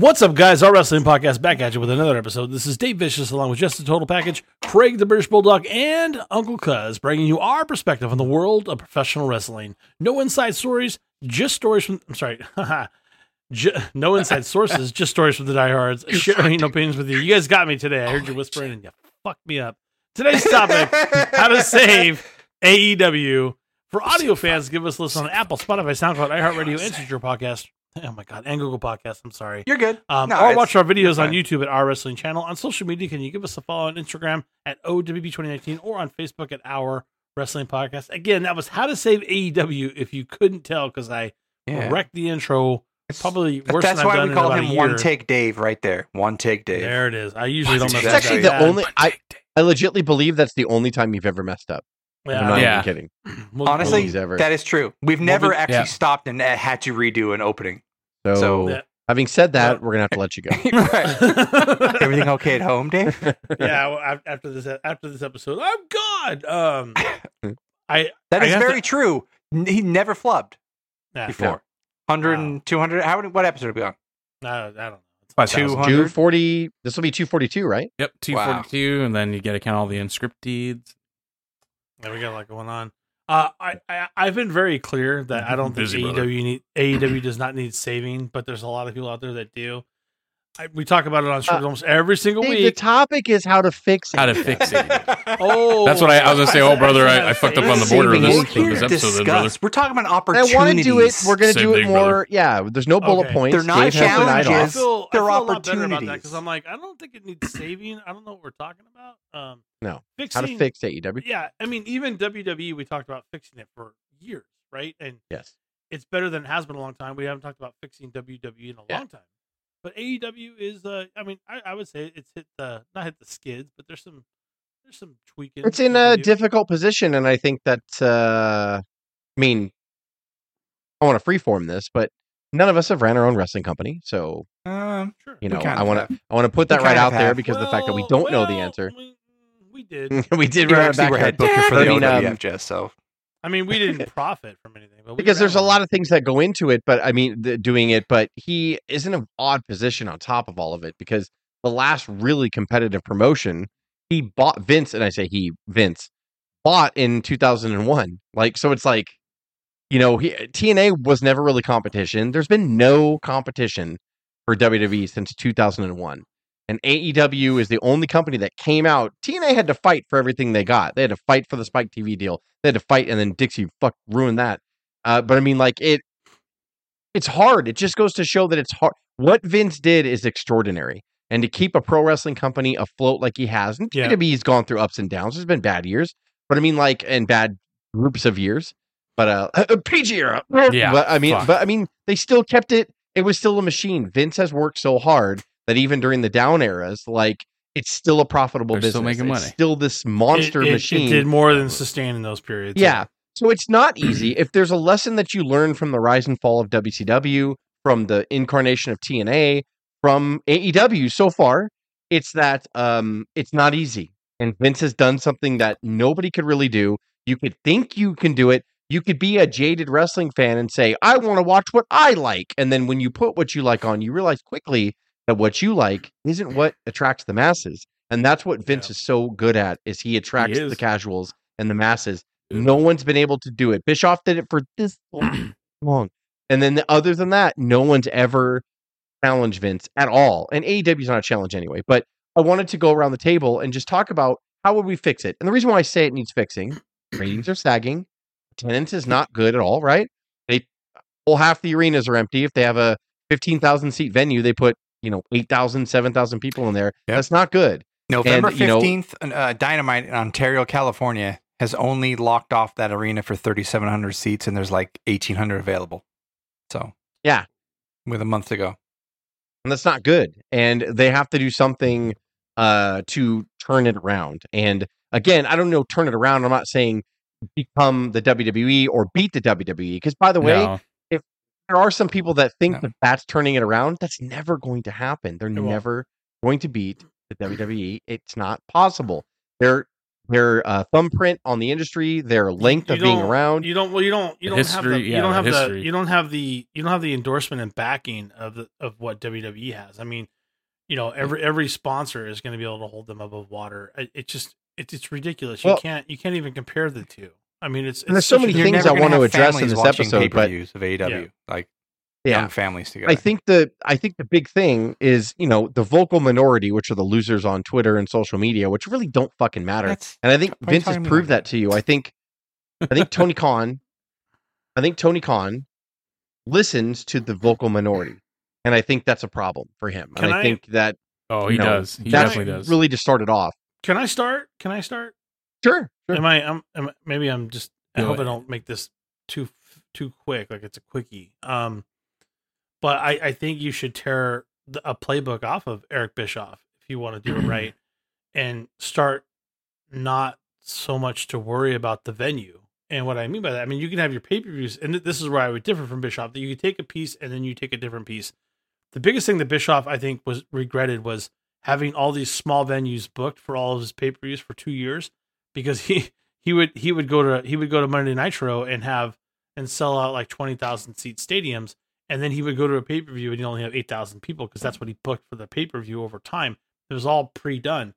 What's up, guys? Our wrestling podcast back at you with another episode. This is Dave Vicious, along with Just the Total Package, Craig the British Bulldog, and Uncle Cuz, bringing you our perspective on the world of professional wrestling. No inside stories, just stories from. I'm sorry, no inside sources, just stories from the diehards. Sharing opinions with you. You guys got me today. I heard you whispering, and you fucked me up. Today's topic: how to save AEW. For audio fans, give us a listen on Apple, Spotify, SoundCloud, iHeartRadio, and Stitcher Podcast. Oh my god, and Google Podcast. I'm sorry. You're good. Um, No, or watch our videos on. YouTube at our wrestling channel. On social media, can you give us a follow on Instagram at OWP2019 or on Facebook at our wrestling podcast? Again, that was how to save AEW. If you couldn't tell, because I Yeah. wrecked the intro, It's- probably worse That's than I've why done we in call him One. Take Dave right there. One Take Dave. There it is. I usually don't It's mess It's that actually bad. the only I I legitly believe that's the only time you've ever messed up. I'm not Yeah. even kidding. Honestly, ever. that is true. We've never we- actually yeah. stopped and uh, had to redo an opening. So, So- Yeah. having said that, Well- we're gonna have to let you go. Everything okay at home, Dave? yeah. Well, after this, after this episode, I'm God. Um, I That I is very to- true. He never flubbed yeah, before. 100 and 200. How, many? what episode are we on? I, I don't know. It's Five Two- thousand. Two 100? forty. This will be two forty two, right? Yep, 242 Wow. and then you get to count all the unscripted. Yeah, we got a lot going on. Uh, I, I I've been very clear that I don't think Busy, AEW brother. need AEW does not need saving, but there's a lot of people out there that do. I, we talk about it on shows Uh, almost every single Dave, the topic is how to fix it. How to fix it. Oh, That's what I- I was gonna say, oh, brother, I- I fucked up on the border of We're this- here this episode then, brother. We're talking about I opportunities. want to do it. We're gonna Same do it more. brother. Yeah, there's no bullet Okay. points. They're not Dave has the I challenges. feel, They're I feel a lot better about that opportunities. because I'm like, I don't think it needs saving. I don't know what we're talking about. Um, No. fixing. How to fix AEW? Yeah, I mean, even WWE, we talked about fixing it for years, right? And Yes. it's better than it has been a long time. We haven't talked about fixing WWE in a Yeah. long time. But AEW is, uh, I mean, I, I would say it's hit the not hit the skids, but there's some there's some tweaking. It's in a do. difficult position, and I think that. uh I mean, I want to freeform this, but none of us have ran our own wrestling company, so Um, Sure. you know, I of want have. to I want to put We that right kind of out there have. because the fact that we don't know the answer. We, we did. we did you run it actually were head booker for the I mean, um, OWF, just so. I mean, we didn't profit from anything, but because there's a lot of things that go into it but i mean the, doing it but he is in an odd position on top of all of it because the last really competitive promotion he bought vince and i say he vince bought in 2001 like so it's like you know he, tna was never really competition. There's been no competition for wwe since 2001 and AEW is the only company that came out. TNA had to fight for everything they got. They had to fight for the Spike TV deal. They had to fight, and then Dixie fuck ruined that. Uh, but I mean, like it, it's hard. It just goes to show that it's hard. What Vince did is extraordinary, and to keep a pro wrestling company afloat like he has, and Yeah. WWE's gone through ups and downs. There's been bad years, but I mean, like, and bad groups of years. But uh, PG era. Yeah, But I mean, fuck. but I mean, they still kept it. It was still a machine. Vince has worked so hard that even during the down eras, like it's still a profitable They're business. still making It's money. still this monster It- it- machine. It did more than sustain in those periods. Yeah. So it's not easy. if there's a lesson that you learn from the rise and fall of WCW, from the incarnation of TNA, from AEW so far, it's that um, it's not easy. And Vince has done something that nobody could really do. You could think you can do it. You could be a jaded wrestling fan and say, I want to watch what I like. And then when you put what you like on, you realize quickly that what you like isn't what attracts the masses. And that's what Vince Yeah. is so good at is he attracts is. the casuals and the masses. Yeah. No one's been able to do it. Bischoff did it for this long. And then the, other than that, no one's ever challenged Vince at all. And AEW's not a challenge anyway. But I wanted to go around the table and just talk about how would we fix it. And the reason why I say it needs fixing, ratings are sagging, attendance is not good at all, right? They well half the arenas are empty. If they have a fifteen thousand seat venue, they put, you know, 8,000, 7,000 people in there. Yep. That's not good. November know- 15th, uh, Dynamite in Ontario, California has only locked off that arena for 3,700 seats, and there's like 1,800 available. So, Yeah. with a month to go. and that's not good and they have to do something uh to turn it around and again i don't know turn it around i'm not saying become the wwe or beat the wwe because by the way No. There are some people that think No. that that's turning it around that's never going to happen they're won't. never going to beat the wwe it's not possible they're their uh, thumbprint on the industry, their length You of being around. You don't. Well, you don't. You The don't have the. history- You yeah, don't the have the. history. You don't have the. You don't have the endorsement and backing of the of what WWE has. I mean, you know, every every sponsor is going to be able to hold them above water. It, it just it, it's ridiculous. You Well- can't you can't even compare the two. I mean, it's, And there's so such a many things I want gonna address in this episode, but of AEW, Yeah. like yeah, young families together. I think the I think the big thing is you know the vocal minority, which are the losers on Twitter and social media, which really don't fucking matter. That's- and I think why are you Vince has talking to me proved that to you. I think I think Tony Khan, I think Tony Khan listens to the vocal minority, and I think that's a problem for him. Can and I, I- think that Oh, he No, does. He that's definitely does. really to start it off. Can I start? Can I start? Sure, sure. Am I? I'm, am, maybe I'm just. I Do hope I don't make this too too quick. Like it's a quickie. Um, but I I think you should tear the, a playbook off of Eric Bischoff if you want to do it right, and start not so much to worry about the venue. And what I mean by that, I mean you can have your pay per views, and th- this is where I would differ from Bischoff. That you could take a piece and then you take a different piece. The biggest thing that Bischoff I think was regretted was having all these small venues booked for all of his pay per views for two years because he he would he would go to he would go to Monday Nitro and have and sell out like twenty thousand seat stadiums, and then he would go to a pay per view and he only have eight thousand people because that's what he booked for the pay per view over time. It was all pre done.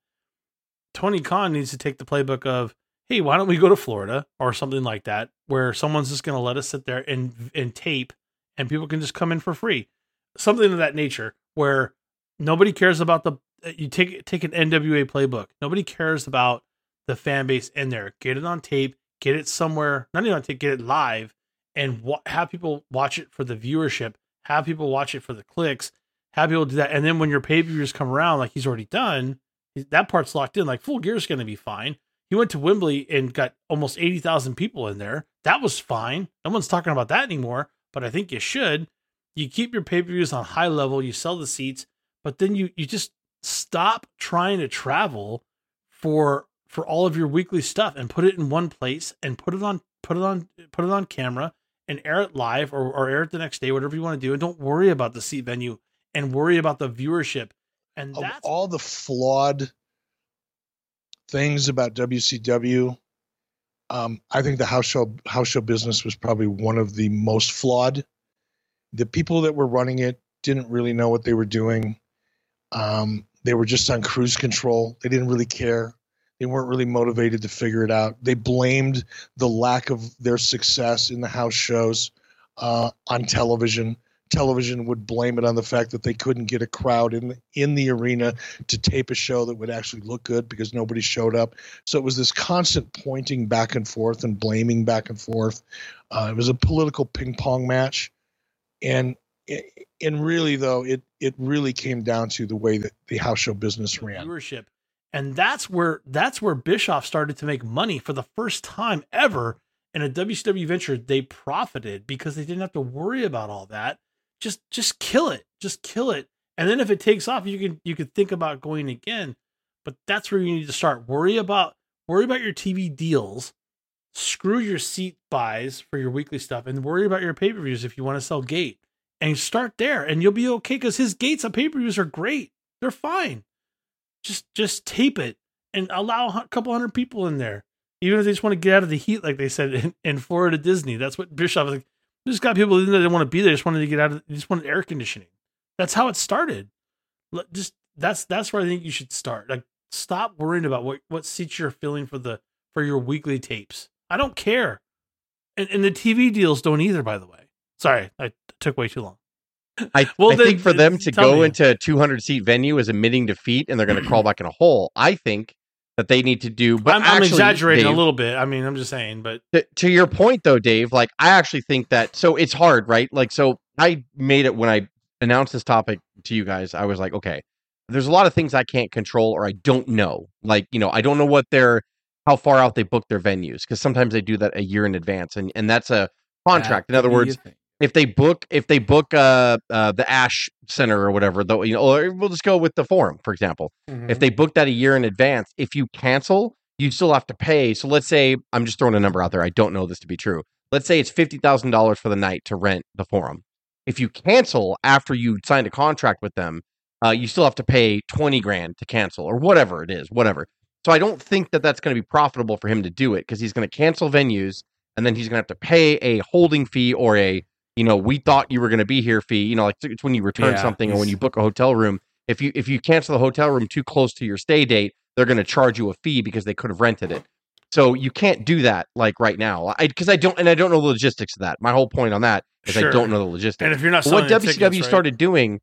Tony Khan needs to take the playbook of hey, why don't we go to Florida or something like that where someone's just going to let us sit there and and tape and people can just come in for free, something of that nature where nobody cares about the you take take an NWA playbook. Nobody cares about the fan base in there. Get it on tape. Get it somewhere. Not even on tape. Get it live, and wa- have people watch it for the viewership. Have people watch it for the clicks. Have people do that, and then when your pay per views come around, like he's already done, that part's locked in. Like Full Gear's going to be fine. He went to Wembley and got almost eighty thousand people in there. That was fine. No one's talking about that anymore. But I think you should. You keep your pay per views on high level. You sell the seats, but then you you just stop trying to travel for for all of your weekly stuff and put it in one place and put it on put it on put it on camera and air it live or, or air it the next day whatever you want to do and don't worry about the seat venue and worry about the viewership and of that's all the flawed things about WCW, um, I think the house show house show business was probably one of the most flawed. The people that were running it didn't really know what they were doing. Um, they were just on cruise control. They didn't really care. They weren't really motivated to figure it out. They blamed the lack of their success in the house shows uh, on television. Television would blame it on the fact that they couldn't get a crowd in in the arena to tape a show that would actually look good because nobody showed up. So it was this constant pointing back and forth and blaming back and forth. Uh, it was a political ping pong match, and and really though it it really came down to the way that the house show business ran. viewership and that's where that's where bischoff started to make money for the first time ever in a wcw venture they profited because they didn't have to worry about all that. Just just kill it. Just kill it. And then if it takes off you can you can think about going again. But that's where you need to start. Worry about worry about your tv deals. Screw your seat buys for your weekly stuff and worry about your pay-per-views if you want to sell gate. And start there and you'll be okay because his gates on pay-per-views are great. They're fine just just tape it and allow a couple hundred people in there. Even if they just want to get out of the heat like they said in, florida disney that's what bischoff was like just got people in there that want to be there just wanted to get out of just wanted air conditioning. That's how it started. Just that's that's where i think you should start. Like stop worrying about what what seats you're filling for the for your weekly tapes. I don't care. And, and the tv deals don't either by the way. Sorry i took way too long I, Well, I think for them to go me. into a 200 seat venue is admitting defeat and they're going to crawl back in a hole. I think that they need to do. But I'm, I'm exaggerating Dave, a little bit i mean i'm just saying but to, to your point though dave like i actually think that so it's hard right like so i made it when i announced this topic to you guys i was like okay there's a lot of things i can't control or i don't know like you know i don't know what they're how far out they book their venues because sometimes they do that a year in advance and and that's a contract in other words. If they book if they book uh, uh the ash center or whatever though you know or we'll just go with the forum for example if they book that a year in advance, if you cancel, you still have to pay. So let's say I'm just throwing a number out there. I don't know this to be true. Let's say it's fifty thousand dollars for the night to rent the forum. If you cancel after you signed a contract with them, uh, you still have to pay twenty grand to cancel or whatever it is, whatever. So I don't think that that's going to be profitable for him to do it because he's going to cancel venues and then he's going to have to pay a holding fee or a you know we thought you were going to be here fee. You know, like it's when you return Yeah, something or when you book a hotel room. If you if you cancel the hotel room too close to your stay date, they're going to charge you a fee because they could have rented it. So you can't do that like right now. I because I don't and I don't know the logistics of that. My whole point on that is I don't know the logistics. And if you're not what WCW tickets, right? started doing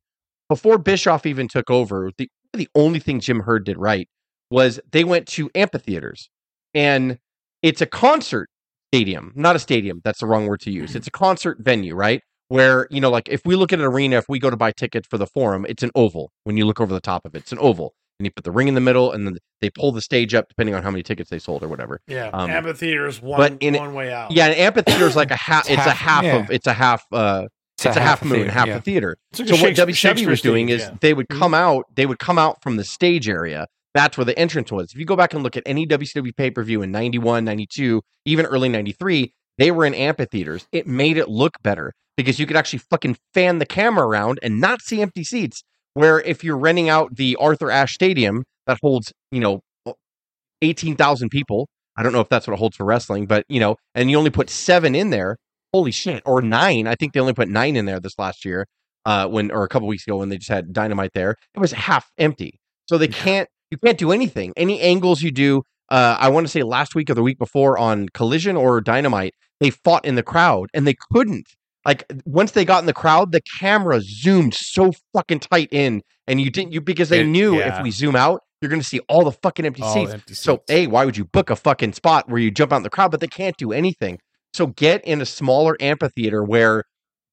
before Bischoff even took over, the the only thing Jim Herd did right was they went to amphitheaters, and it's a concert stadium, not a stadium. That's the wrong word to use. It's a concert venue, right? Where you know, like if we look at an arena, if we go to buy tickets for the Forum, it's an oval. When you look over the top of it, it's an oval, and you put the ring in the middle, and then they pull the stage up depending on how many tickets they sold or whatever. Yeah, Um, amphitheaters one but in- one way out. Yeah, an amphitheater is like a half. It's It's a half- half yeah. of. It's a half. uh it's, a half, moon, theater, half yeah. a theater. It's like a So what Shakespeare- WCW was doing is yeah. they would Mm-hmm. come out, they would come out from the stage area. That's where the entrance was. If you go back and look at any WCW pay per view in 91, 92, even early 93, they were in amphitheaters. It made it look better because you could actually fucking fan the camera around and not see empty seats. Where if you're renting out the Arthur Ashe Stadium that holds, you know, 18,000 people, I don't know if that's what it holds for wrestling, but, you know, and you only put seven in there, holy shit, or nine. I think they only put nine in there this last year uh, when or a couple weeks ago when they just had dynamite there. It was half empty, so they can't. You can't do anything. Any angles you do, uh, I want to say last week or the week before on Collision or Dynamite, they fought in the crowd and they couldn't. Like once they got in the crowd, the camera zoomed so fucking tight in, and you didn't you because they It- knew yeah. if we zoom out, you're going to see all the fucking empty All seats. empty So, seats. a why would you book a fucking spot where you jump out in the crowd, but they can't do anything? So get in a smaller amphitheater where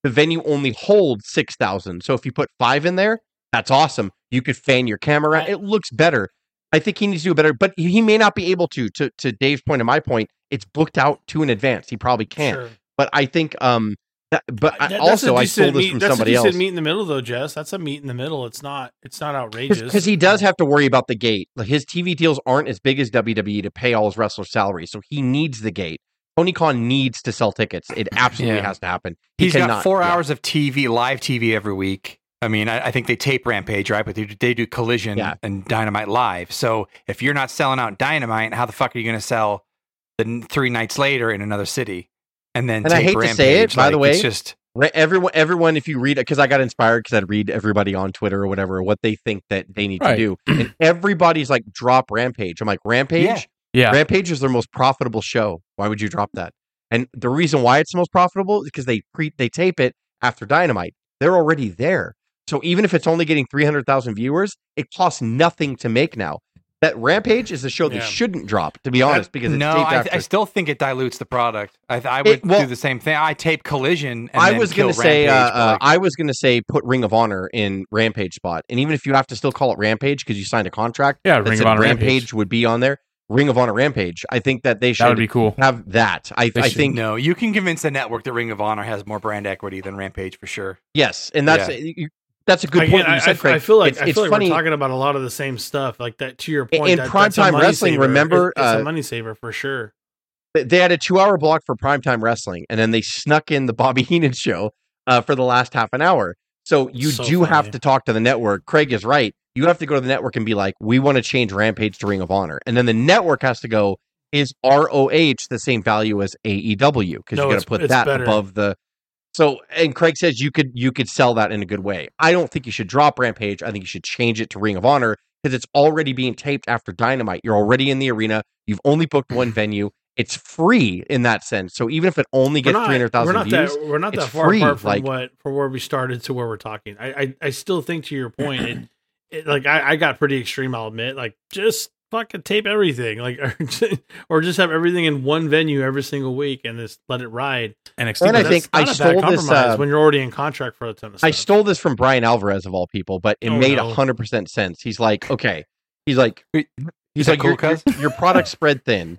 the venue only holds six thousand. So if you put five in there, that's awesome. You could fan your camera. around. It looks better. I think he needs to do better, but he may not be able to. To to Dave's point and my point, it's booked out to in advance. He probably can't. Sure. But I think um that, but That- that's also I stole this meet- from that's somebody a decent else. meet in the middle, though, Jess. That's a meet in the middle. It's not. It's not outrageous. because he does have to worry about the gate. Like his TV deals aren't as big as WWE to pay all his wrestlers' salaries, so he needs the gate. Tony Khan needs to sell tickets. It absolutely Yeah. has to happen. He He's got four yeah. hours of TV, live TV every week. I mean, I, I think they tape Rampage, right? But they, they do Collision Yeah. and Dynamite live. So if you're not selling out Dynamite, how the fuck are you going to sell the three nights later in another city? And then And I tape hate to Rampage? say it, by the Like, it's way, just Everyone, everyone, if you read, because I got inspired because I'd read everybody on Twitter or whatever what they think that they need Right. to do, and everybody's like, "Drop Rampage." I'm like, "Rampage, Yeah. Yeah. Rampage is their most profitable show. Why would you drop that?" And the reason why it's the most profitable is because they pre they tape it after Dynamite. They're already there, so even if it's only getting three hundred thousand viewers, it costs nothing to make now. That Rampage is a show Yeah. shouldn't drop, to be honest, because it's no, I. I still think it dilutes the product. I, I would well- do the same thing. I tape Collision. And I was gonna say, uh, uh, I was gonna say, put Ring of Honor in Rampage spot, and even if you have to still call it Rampage because you signed a contract, Yeah, Ring of Honor Rampage, Rampage. would be on there. Ring of Honor Rampage. I think that they should That would be cool. have that. I, I think no, you can convince the network that Ring of Honor has more brand equity than Rampage for sure. yes, and that's you- that's a good Again, point. I, You said, I- Craig. I feel like it's, I it's feel like funny. we're talking about a lot of the same stuff. Like that to your point. in that, primetime that's a money wrestling, saver. remember, It's, it's uh, a money saver for sure. they had a two-hour block for primetime wrestling, and then they snuck in the Bobby Heenan show uh, for the last half an hour. So you So do have to talk to the network. Craig is right. You have to go to the network and be like, "We want to change Rampage to Ring of Honor," and then the network has to go, "Is ROH the same value as AEW?" Because No, you got to put that better. above the. So and Craig says you could you could sell that in a good way. I don't think you should drop Rampage. I think you should change it to Ring of Honor because it's already being taped after Dynamite. You're already in the arena. You've only booked one venue. It's free in that sense. So even if it only gets three hundred thousand we're not views, that we're not that far free, apart from like- what from where we started to where we're talking. I I, I still think to your point, it, it, like I, I got pretty extreme. I'll admit, like just fucking tape everything, like or just, or just have everything in one venue every single week and just let it ride. NXT. And I think I not a bad stole this, compromise uh, when you're already in contract for a ton of stuff. I stole this from Bryan Alvarez of all people, but it Oh, made no. hundred percent sense. He's like, okay, he's like, Wait, he's that like, cool, your, your, your product spread thin.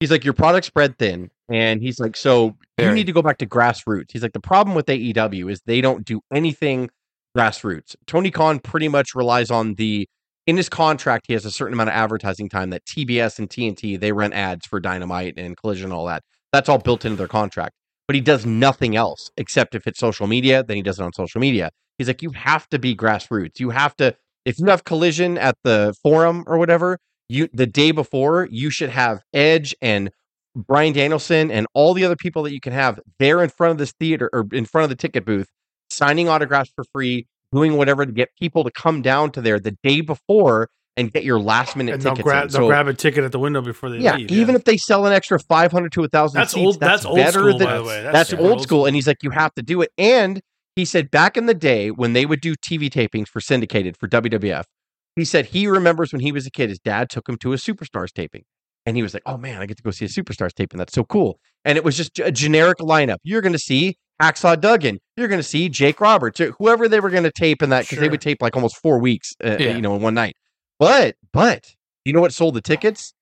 He's like, your product spread thin, and he's like, so you need to go back to grassroots. He's like, the problem with AEW is they don't do anything grassroots. Tony Khan pretty much relies on the in his contract. He has a certain amount of advertising time that TBS and TNT they run ads for Dynamite and Collision and all that. That's all built into their contract. But he does nothing else except if it's social media, then he does it on social media. He's like, you have to be grassroots. You have to, if you have collision at the forum or whatever, you the day before you should have Edge and Bryan Danielson and all the other people that you can have there in front of this theater or in front of the ticket booth, signing autographs for free, doing whatever to get people to come down to there the day before and get your last minute And they'll, tickets. grab they'll So, grab a ticket at the window before they yeah, leave. even if they sell an extra 500 to a 1,000 that's seats, old. that's, That's, old better school, than by the way. that's super old school. And he's like, you have to do it. And he said back in the day when they would do TV tapings for syndicated for WWF, he said he remembers when he was a kid, his dad took him to a Superstars taping. And he was like, oh man, I get to go see a Superstars taping. That's so cool. And it was just a generic lineup. You're going to see Hacksaw Duggan. You're going to see Jake Roberts, whoever they were going to tape in that, because they would tape like almost four weeks, uh, Yeah. you know, in one night. But, but, you know what sold the tickets?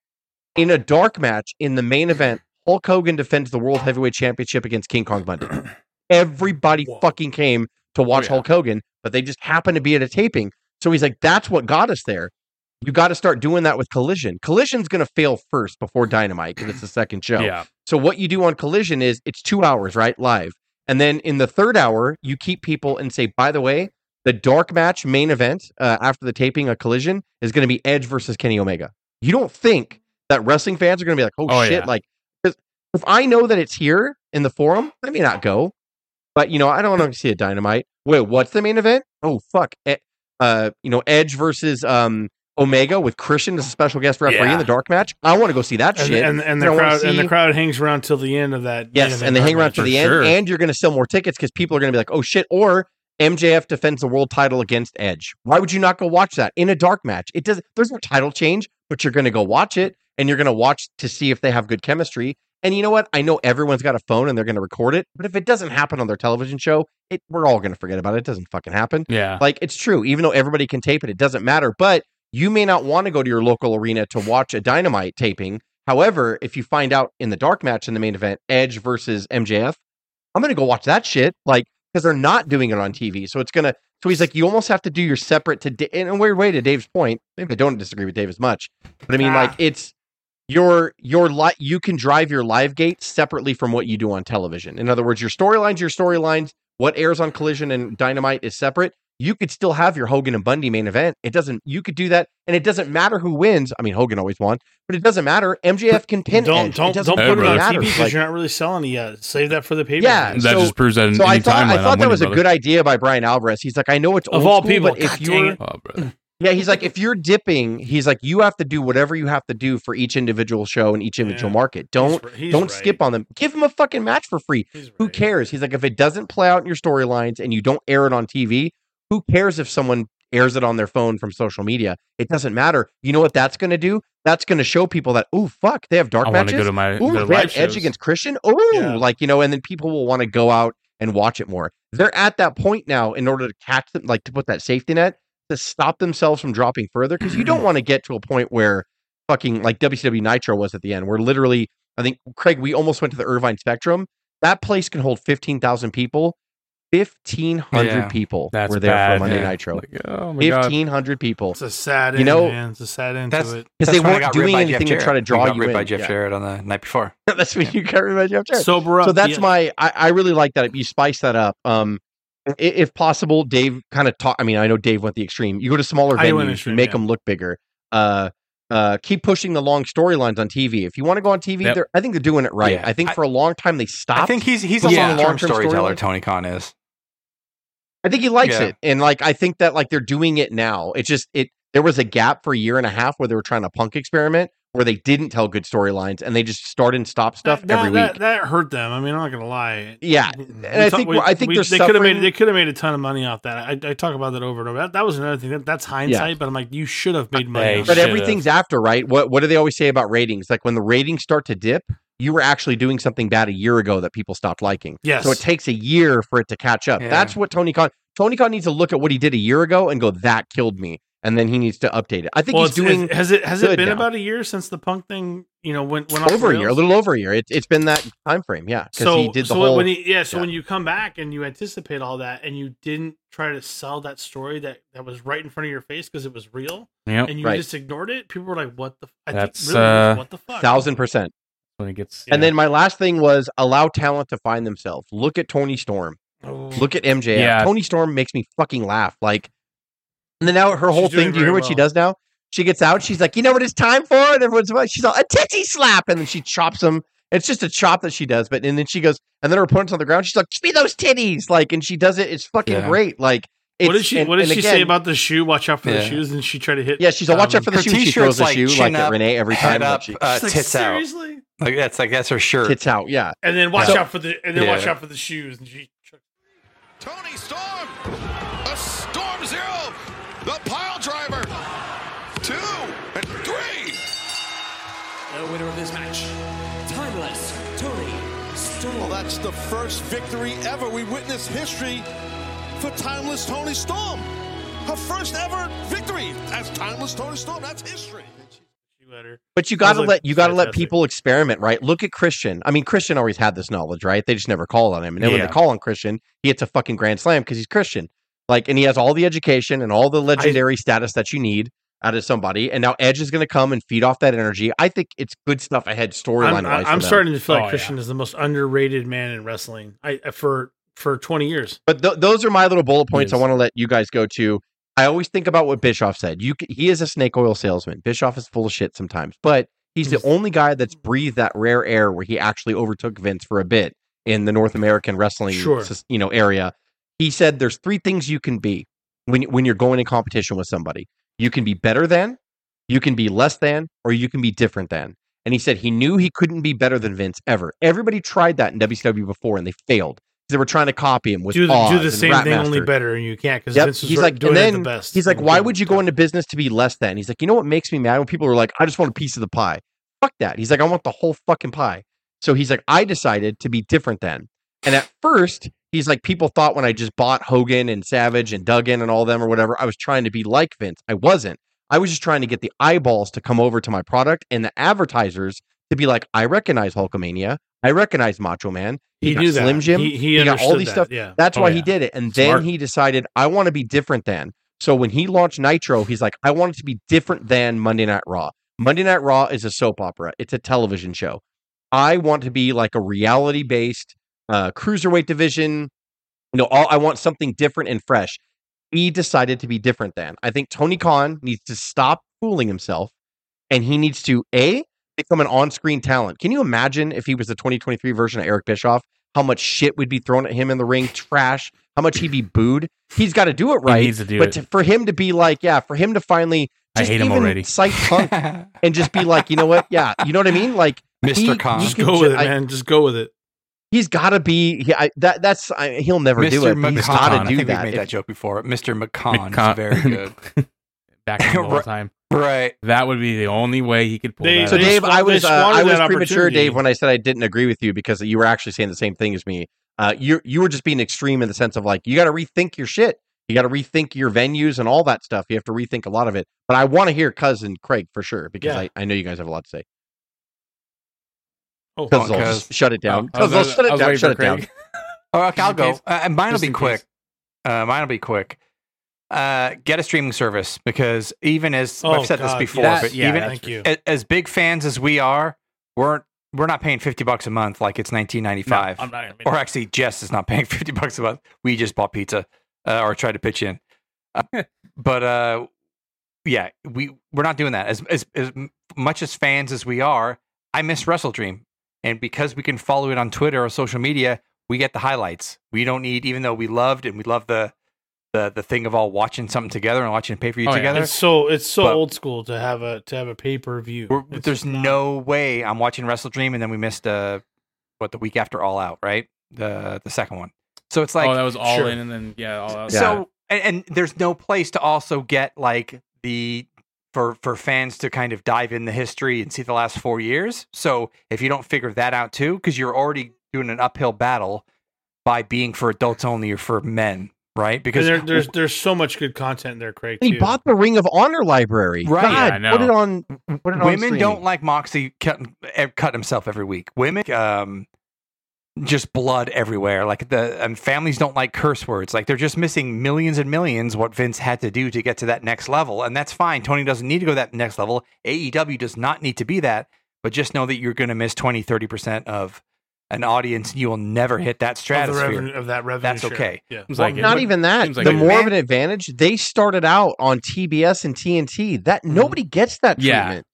In a dark match in the main event, Hulk Hogan defends the World Heavyweight Championship against King Kong Bundy. Everybody Whoa. fucking came to watch yeah. Hulk Hogan, but they just happened to be at a taping. So he's like, that's what got us there. You got to start doing that with Collision. Collision's going to fail first before Dynamite because it's the second show. Yeah. So what you do on Collision is it's two hours, right? Live. And then in the third hour, you keep people and say, by the way, the dark match main event uh, after the taping of Collision is going to be Edge versus Kenny Omega. You don't think that wrestling fans are going to be like, oh, Oh, shit, yeah. like if I know that it's here in the forum, I may not go. But you know, I don't want to see a dynamite. Wait, what's the main event? Oh fuck, uh, you know, Edge versus um Omega with Christian as a special guest referee Yeah. in the dark match. I want to go see that and, shit. and, and I the wanna crowd and the crowd hangs around till the end of that. Yes, and they hang around match. to the For end, and you're going to sell more tickets because people are going to be like, "Oh shit!" Or MJF defends the world title against Edge. Why would you not go watch that in a dark match? It does. There's no title change, but you're going to go watch it, and you're going to watch to see if they have good chemistry. And you know what? I know everyone's got a phone and they're going to record it, but if it doesn't happen on their television show, it we're all going to forget about it. It doesn't fucking happen. Yeah. Like it's true, even though everybody can tape it, it doesn't matter. But you may not want to go to your local arena to watch a dynamite taping. However, if you find out in the dark match in the main event, Edge versus MJF, I'm gonna go watch that shit. Like, because they're not doing it on TV. So it's gonna so he's like, you almost have to do your separate to Da- in a weird way to Dave's point. Maybe I don't disagree with Dave as much. But I mean, like it's your your li- you can drive your live gate separately from what you do on television. In other words, your storylines, your storylines, what airs on Collision and Dynamite is separate. You could still have your Hogan and Bundy main event. It doesn't. You could do that, and it doesn't matter who wins. I mean, Hogan always won, but it doesn't matter. MJF can pin. Don't Edge. don't it doesn't don't put it on matter. TV because Like, you're not really selling it yet. Save that for the pay Yeah, that so- just proves that in so I thought time I thought that was a good idea by Bryan Alvarez. He's like, I know it's Of old all school, people, but if God dang you're it. Oh. Yeah, he's like, if you're dipping, he's like, you have to do whatever you have to do for each individual show and each individual Yeah. market. Don't He's he's don't right. skip on them. Give him a fucking match for free. He's Who right. cares? He's like, if it doesn't play out in your storylines and you don't air it on TV, who cares if someone airs it on their phone from social media? It doesn't matter. You know what that's going to do? That's going to show people that, oh fuck, they have dark I want matches. to go to my Ooh, go to they live have Edge against Christian. Oh, Yeah. like you know, and then people will want to go out and watch it more. They're at that point now in order to catch them, like to put that safety net to stop themselves from dropping further because you don't want to get to a point where fucking like WCW Nitro was at the end, where literally, I think Craig, we almost went to the Irvine Spectrum. That place can hold fifteen thousand people. Fifteen hundred Yeah. people That's were there bad. for Monday yeah. Nitro. Like, oh my god. Fifteen hundred people It's a sad You end, know, man. It's a sad end That's to it. because they weren't doing by Jeff anything to try to draw We got you ripped in. by Jeff Yeah. Jarrett on the night before. That's when you got rid of Jeff Jarrett. Sober up. so that's yeah. my I, I really like that you spice that up um if possible dave kind of talk i mean i know dave went the extreme you go to smaller I venues extreme, you make yeah. them look bigger uh uh keep pushing the long storylines on tv if you want to go on tv Yep. they're i think they're doing it right Yeah. i think for a long time they stopped I think he's he's a pushing the long-term long-term storyteller. storyline. Tony Khan is. I think he likes Yeah. it and like i think that like they're doing it now it's just it there was a gap for a year and a half where they were trying to punk experiment where they didn't tell good storylines and they just start and stop stuff that, every that, week That, that hurt them. I mean, I'm not gonna lie. yeah We and i thought- think we- i think we- they're they could have made they could have made a ton of money off that. I, I talk about that over and over. That, that was another thing. That, that's hindsight, but I'm like, you should have made money. But should've. everything's after, right? What what do they always say about ratings? Like when the ratings start to dip, you were actually doing something bad a year ago that people stopped liking. Yes. So it takes a year for it to catch up. Yeah. That's what Tony Khan Tony Khan needs to look at what he did a year ago and go, that killed me. And then he needs to update it. I think well, he's doing it's- has it has it been now. about a year since the punk thing? You know, went went off over a year, a little over a year. It, it's been that time frame, yeah. Because So he did the so whole when he yeah. So yeah. when you come back and you anticipate all that, and you didn't try to sell that story that that was right in front of your face because it was real, Yep. and you Right. just ignored it, people were like, "What the? F-? I That's, think really, uh, what the fuck?" thousand percent. When it gets And then my last thing was allow talent to find themselves. Look at Toni Storm. Oh. Look at MJF. Yeah. Toni Storm makes me fucking laugh. Like, and then now her whole She's thing. Do you hear very what she does now? She gets out. She's like, you know what it's time for? And everyone's like, she's all a titty slap, and then she chops him. It's just a chop that she does, but and then she goes, and then her opponent's on the ground. She's like, give me those titties, like, and she does it. It's fucking Yeah. great. Like, what it's- did she and- What did and she say about the shoe? Watch out for the shoes, and she tried to hit. Yeah, she's like, watch out for the Her shoe. She t-shirt's throws a like shoe chin like at Renee every time. up, she uh, She's like, tits out. seriously? Like that's like that's her shirt. tits out. Yeah. And then watch Yeah. out for the and then watch out for the shoes. And she Toni Storm, a Storm Zero, the pile driver, two and three. The winner of this match, Timeless Toni Storm. Well, that's the first victory ever. We witnessed history for Timeless Toni Storm. Her first ever victory as Timeless Toni Storm. That's history. She let her. But you got to like, let you got to let people experiment, right? Look at Christian. I mean, Christian always had this knowledge, right? They just never called on him. And then when they call on Christian, he hits a fucking grand slam because he's Christian. Like, and he has all the education and all the legendary status that you need out of somebody. And now Edge is going to come and feed off that energy. I think it's good stuff ahead storyline I'm, wise. I'm starting to feel like Oh, yeah. Christian is the most underrated man in wrestling. I uh, for for 20 years. But th- those are my little bullet points. I want to let you guys go to. I always think about what Bischoff said. You, he is a snake oil salesman. Bischoff is full of shit sometimes, but he's the mm-hmm. only guy that's breathed that rare air where he actually overtook Vince for a bit in the North American wrestling, Sure. you know, area. He said there's three things you can be when when you're going in competition with somebody. You can be better than, you can be less than, or you can be different than. And he said he knew he couldn't be better than Vince ever. Everybody tried that in WCW before and they failed. They were trying to copy him with Do the, do the same thing, only better, and you can't because Yep. Vince is He's like, doing then the best. he's like, why would you go into business to be less than? He's like, you know what makes me mad when people are like, I just want a piece of the pie. Fuck that. He's like, I want the whole fucking pie. So he's like, I decided to be different than. And at first, he's like, people thought when I just bought Hogan and Savage and Duggan and all them or whatever, I was trying to be like Vince. I wasn't. I was just trying to get the eyeballs to come over to my product and the advertisers to be like, I recognize Hulkamania. I recognize Macho Man. He got knew that. Slim Jim. He, he, He got all these that, stuff. Yeah. That's Oh, why yeah. he did it. And then he decided, I want to be different than. So when he launched Nitro, he's like, I want it to be different than Monday Night Raw. Monday Night Raw is a soap opera, it's a television show. I want to be like a reality based uh, cruiserweight division. You know, all, I want something different and fresh. He decided to be different than. I think Tony Khan needs to stop fooling himself and he needs to, A, become an on screen talent. Can you imagine if he was the 2023 version of Eric Bischoff? How much shit would be thrown at him in the ring, trash, how much he'd be booed. He's got to do it He right. needs to do but it. to, for him to be like, yeah, for him to finally I just hate him already. cite Punk and just be like, you know what? Yeah, you know what I mean? Like Mr. he- Khan. he Just could go ju- with it, I- man. Just go with it. he's got to be. He, I, that that's I, he'll never do it. but He's McCon. got to do think that. we've made If- that joke before. Mr. McCon McCon- is very good. Back in the whole time. Right. That would be the only way he could pull They- that So off. They Dave, I was uh, I was premature. Dave, when I said I didn't agree with you because you were actually saying the same thing as me. Uh, you you were just being extreme in the sense of like you got to rethink your shit. You got to rethink your venues and all that stuff. You have to rethink a lot of it. But I want to hear cousin Craig for sure because Yeah. I, I know you guys have a lot to say. Oh, Cuz on, I'll cuz. shut it down. Oh, I was- Cuz I'll shut it down. Shut for it down. Oh, okay, I'll go. Uh, and mine will Just be quick. Uh, mine will be quick. Uh, get a streaming service because even as Oh, I've said this before, that- but yeah, even thank you. as, as big fans as we are, we're we're not paying fifty bucks a month like it's nineteen ninety five. No, I'm not gonna or actually, Jess is not paying fifty bucks a month. We just bought pizza uh, or tried to pitch in, uh, but uh, yeah, we we're not doing that. As, as as much as fans as we are, I miss Wrestle Dream, and because we can follow it on Twitter or social media, we get the highlights. We don't need, even though we loved and we love the the the thing of all watching something together and watching pay per view Oh, yeah. together. It's so it's so But- old school to have a to have a pay per view. We're, there's no way I'm watching Wrestle Dream and then we missed uh what the week after All Out, right? The the second one. So it's like oh, that was all sure. in, and then yeah, all out. so and, and there's no place to also get like the for for fans to kind of dive in the history and see the last four years. So if you don't figure that out too, because you're already doing an uphill battle by being for adults only or for men, right? because Because there, there's there's so much good content there, Craig. He too. bought the Ring of Honor library. Right. God, Yeah, I know. put it on. Put it on women streaming. don't like Moxie cut, eh, cut himself every week. Women, um, just blood everywhere. Like the and families don't like curse words. Like they're just missing millions and millions. What Vince had to do to get to that next level, and that's fine. Tony doesn't need to go that next level. AEW does not need to be that. But just know that you're going to miss 20, 30 percent of an audience, you will never hit that of, the stratosphere. revenue, of that revenue. That's share. okay. Yeah. Seems Well, like not But- even that. like the it. more of an advantage, they started out on TBS and TNT. That mm-hmm. nobody gets that Yeah. treatment.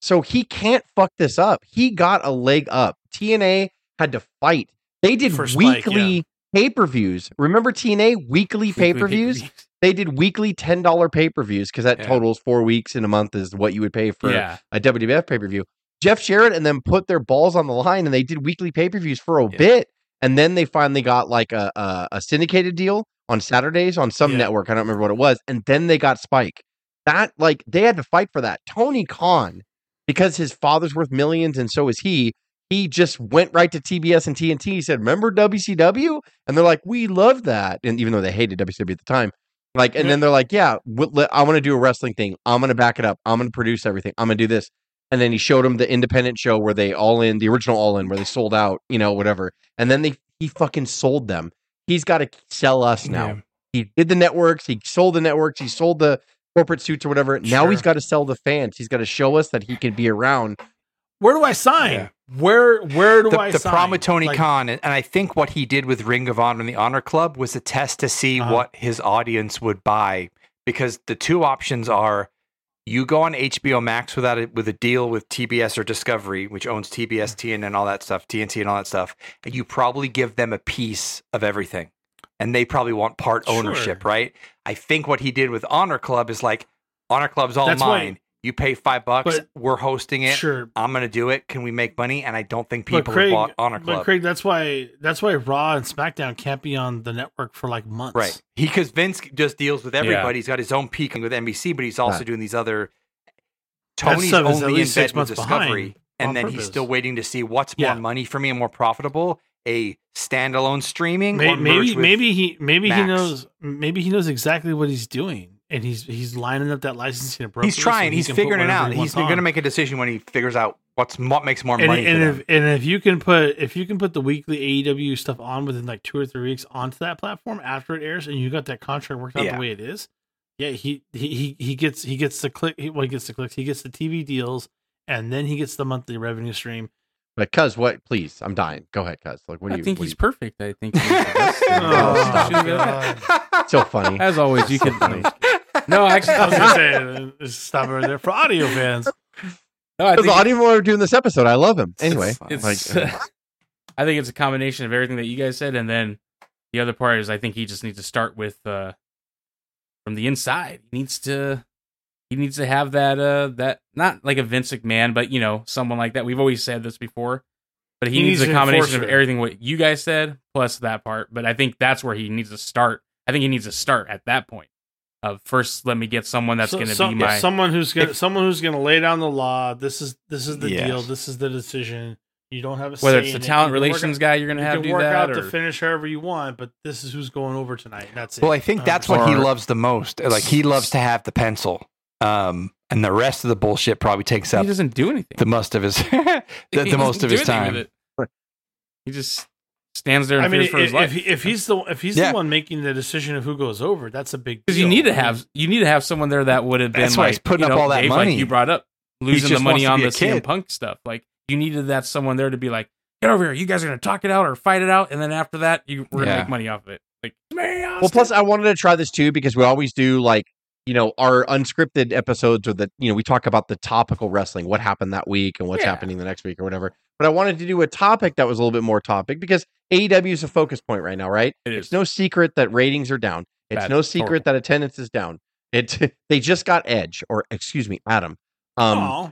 So he can't fuck this up. He got a leg up. TNA had to fight. They did For Spike, weekly pay-per-views. Remember TNA weekly pay-per-views? They did weekly $10 pay-per-views because that Yeah. totals 4 weeks in a month is what you would pay for yeah. a WWF pay per view. Jeff Jarrett and them put their balls on the line and they did weekly pay per views for a Yeah. bit. And then they finally got like a, a, a syndicated deal on Saturdays on some Yeah. network. I don't remember what it was. And then they got Spike. That, like, they had to fight for that. Tony Khan, because his father's worth millions and so is he, he just went right to TBS and TNT. He said, Remember WCW? And they're like, We love that. And even though they hated WCW at the time, like, and Yeah. then they're like, Yeah, I want to do a wrestling thing. I'm going to back it up. I'm going to produce everything. I'm going to do this. And then he showed him the independent show where they all in, the original all in, where they sold out, you know, whatever. And then they, he fucking sold them. He's got to sell us now. Yeah. He did the networks. He sold the networks. He sold the corporate suits or whatever. Now he's got to sell the fans. He's got to show us that he can be around. Where do I sign? Yeah. Where where do the, I the sign? problem with Tony Like, Khan, and and I think what he did with Ring of Honor and the Honor Club was a test to see Uh-huh. what his audience would buy. Because the two options are you go on HBO Max without it with a deal with TBS or Discovery, which owns TBS, mm. TN, and all that stuff, TNT, and all that stuff, and you probably give them a piece of everything, and they probably want part Sure. ownership, right? I think what he did with Honor Club is like Honor Club's all That's mine. You pay five bucks, But- we're hosting it. Sure. I'm gonna do it. Can we make money? And I don't think people Craig, have bought Honor but Craig, that's why that's why Raw and SmackDown can't be on the network for like months. Right. He because Vince just deals with everybody. Yeah. He's got his own peak with NBC, but he's also Right. doing these other. That Tony's stuff is at only in six bed with months Discovery, behind and on then he's still waiting to see what's Yeah. more money for me and more profitable: a standalone streaming Maybe or maybe, maybe he maybe he knows maybe he knows exactly what he's doing and he's he's lining up that licensing appropriately. He's trying. so he's can put figuring it out. he He's going to make a decision when he figures out what's what makes more and, money. and if them. and if you can put if you can put the weekly AEW stuff on within like two or three weeks onto that platform after it airs, and you got that contract worked out Yeah. the way it is, yeah, he he he, he gets he gets the click. He, well, he gets the clicks. He gets the TV deals, and then he gets the monthly revenue stream. But cuz what? Please, I'm dying. Go ahead, cuz. Like, what do you? think he's you- perfect. I think he's the best. Oh, stop. So funny. As always, you So could. Funny. No, actually, I was gonna say uh, stop it right there for audio fans. no, I Because think, I didn't want to doing this episode. I love him. Anyway, it's, like, I think it's a combination of everything that you guys said, and then the other part is I think he just needs to start with uh, from the inside. He needs to he needs to have that uh that not like a Vince McMahon, but you know someone like that. We've always said this before, but he, He needs, needs a an combination of everything what you guys said plus that part. But I think that's where he needs to start. I think he needs to start at that point. Of first, let me get someone that's So- going to some- be my someone who's gonna someone who's gonna lay down the law. This is this is the Yes. deal. This is the decision. You don't have a whether say it's the in it. talent You can work relations out- guy you're going to have to work that. out or, the finish however you want, but this is who's going over tonight. That's it. Well, I think that's what he loves the most. Like he loves to have the pencil, um, and the rest of the bullshit probably takes up. he doesn't do anything. the most of his the, the most of his time. it. He just stands there and I mean, fears for his if, life. if, he- if he's the if he's Yeah. the one making the decision of who goes over, that's a big because you need to have you need to have someone there that would have been That's why like he's putting you up know, all that Dave, money. Like you brought up losing the money on the a CM. Punk stuff. Like you needed that someone there to be like, get over here. You guys are gonna talk it out or fight it out, and then after that, you we're gonna Yeah. make money off of it. Like well, plus I wanted to try this too because we always do like you know our unscripted episodes or the you know we talk about the topical wrestling, what happened that week and what's Yeah. happening the next week or whatever. But I wanted to do a topic that was a little bit more topic because AEW is a focus point right now, right? it It's no secret that ratings are down. It's no secret Horrible. that attendance is down. It they just got Edge or excuse me, Adam. Um, aw.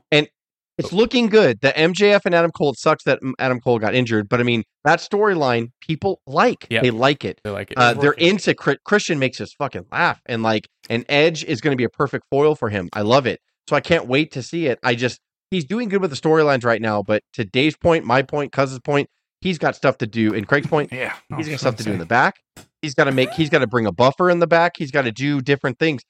It's looking good. The MJF and Adam Cole. It sucks that mm, Adam Cole got injured, but I mean that storyline people like. Yep. They like it. They're like it. Uh, they're into Christian makes us fucking laugh, and like, an Edge is going to be a perfect foil for him. I love it, so I can't wait to see it. I just he's doing good with the storylines right now, but to Dave's point, my point, Cousin's point, he's got stuff to do. And Craig's point, Yeah, he's got stuff to do in the back. He's got to make. He's got to bring a buffer in the back. He's got to do different things.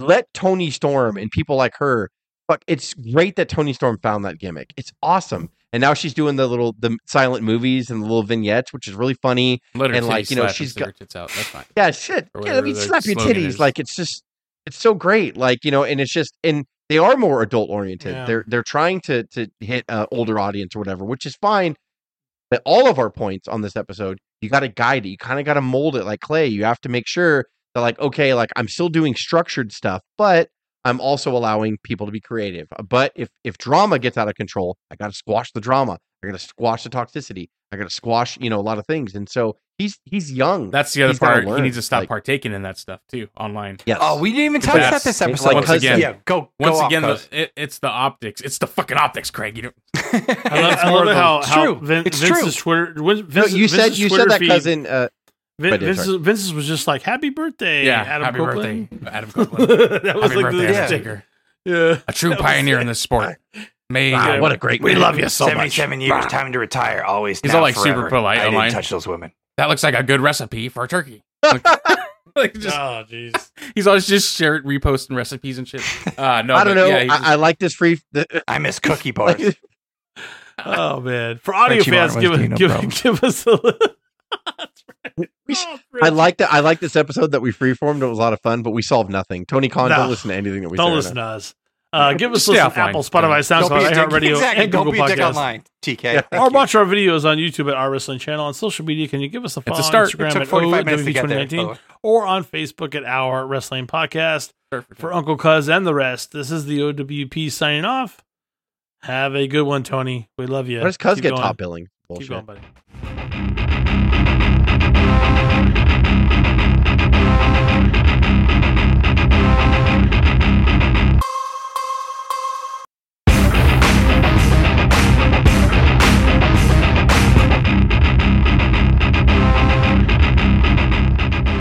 Let Toni Storm and people like her. Fuck, it's great that Toni Storm found that gimmick. It's awesome, and now she's doing the little the silent movies and the little vignettes, which is really funny. Let her and, like, you know, she's got- her tits out. That's fine. Yeah, shit. Yeah, let me slap your titties. is. Like it's just it's so great. Like, you know, and it's just and they are more adult oriented. Yeah. They're they're trying to to hit a older audience or whatever, which is fine. But all of our points on this episode, you got to guide it. You kind of got to mold it like clay. You have to make sure that, like, okay, like I'm still doing structured stuff, but I'm also allowing people to be creative. But if if drama gets out of control, I got to squash the drama. I got to squash the toxicity. I got to squash, you know, a lot of things. And so he's he's young. That's the other He's part. He needs to stop like- partaking in that stuff too online. yes. Oh, we didn't even touch that this like episode. Once Cuz- again- yeah, go Once go again, off, the, it, it's the optics. It's the fucking optics, Craig. You know, I love, It's I more love of how, It's how true. Vin, It's Vince's Twitter. Vin, no, Vince's, you said you Twitter said that feed- cousin. Uh, Vin, Vince's, Vince's was just like "Happy birthday, yeah. Adam happy Copeland." birthday, Adam Copeland. that was happy like birthday, the, yeah. Yeah. A true pioneer in this sport. May wow, Yeah. what a great We man. love you so much. 77 years, time to retire. Always. He's now, all, like, super polite I didn't online. touch those women. that looks like a good recipe for a turkey. Like, like, just, Oh jeez. he's always just sharing, reposting recipes and shit. Uh, no, I don't but know. Yeah, he's I, I like this free. The, I miss cookie bars. like, Oh man. For audio Richie fans, Martin give give, give us a. That's right. We sh- Oh, I like that. I like this episode that we freeformed. It was a lot of fun, but we solved nothing. Tony Khan, No. don't listen to anything that we Don't say. listen to us. Uh, give us Stay listen offline. Apple, Spotify, Don't SoundCloud, be a dick. iHeartRadio, Exactly. and Don't Google be a dick Podcasts. online, TK. Yeah. Thank Or you. watch our videos on YouTube at our wrestling channel on social media. Can you give us a It's a follow start. on Instagram at 45 minutes to get there. by the OWP2019 way. or on Facebook at Our Wrestling Podcast for Uncle Cuz and the rest. This is the OWP signing off. Have a good one, Tony. We love you. Where does Cuz Keep get going. top billing? Keep Bullshit. going, buddy. Thank you.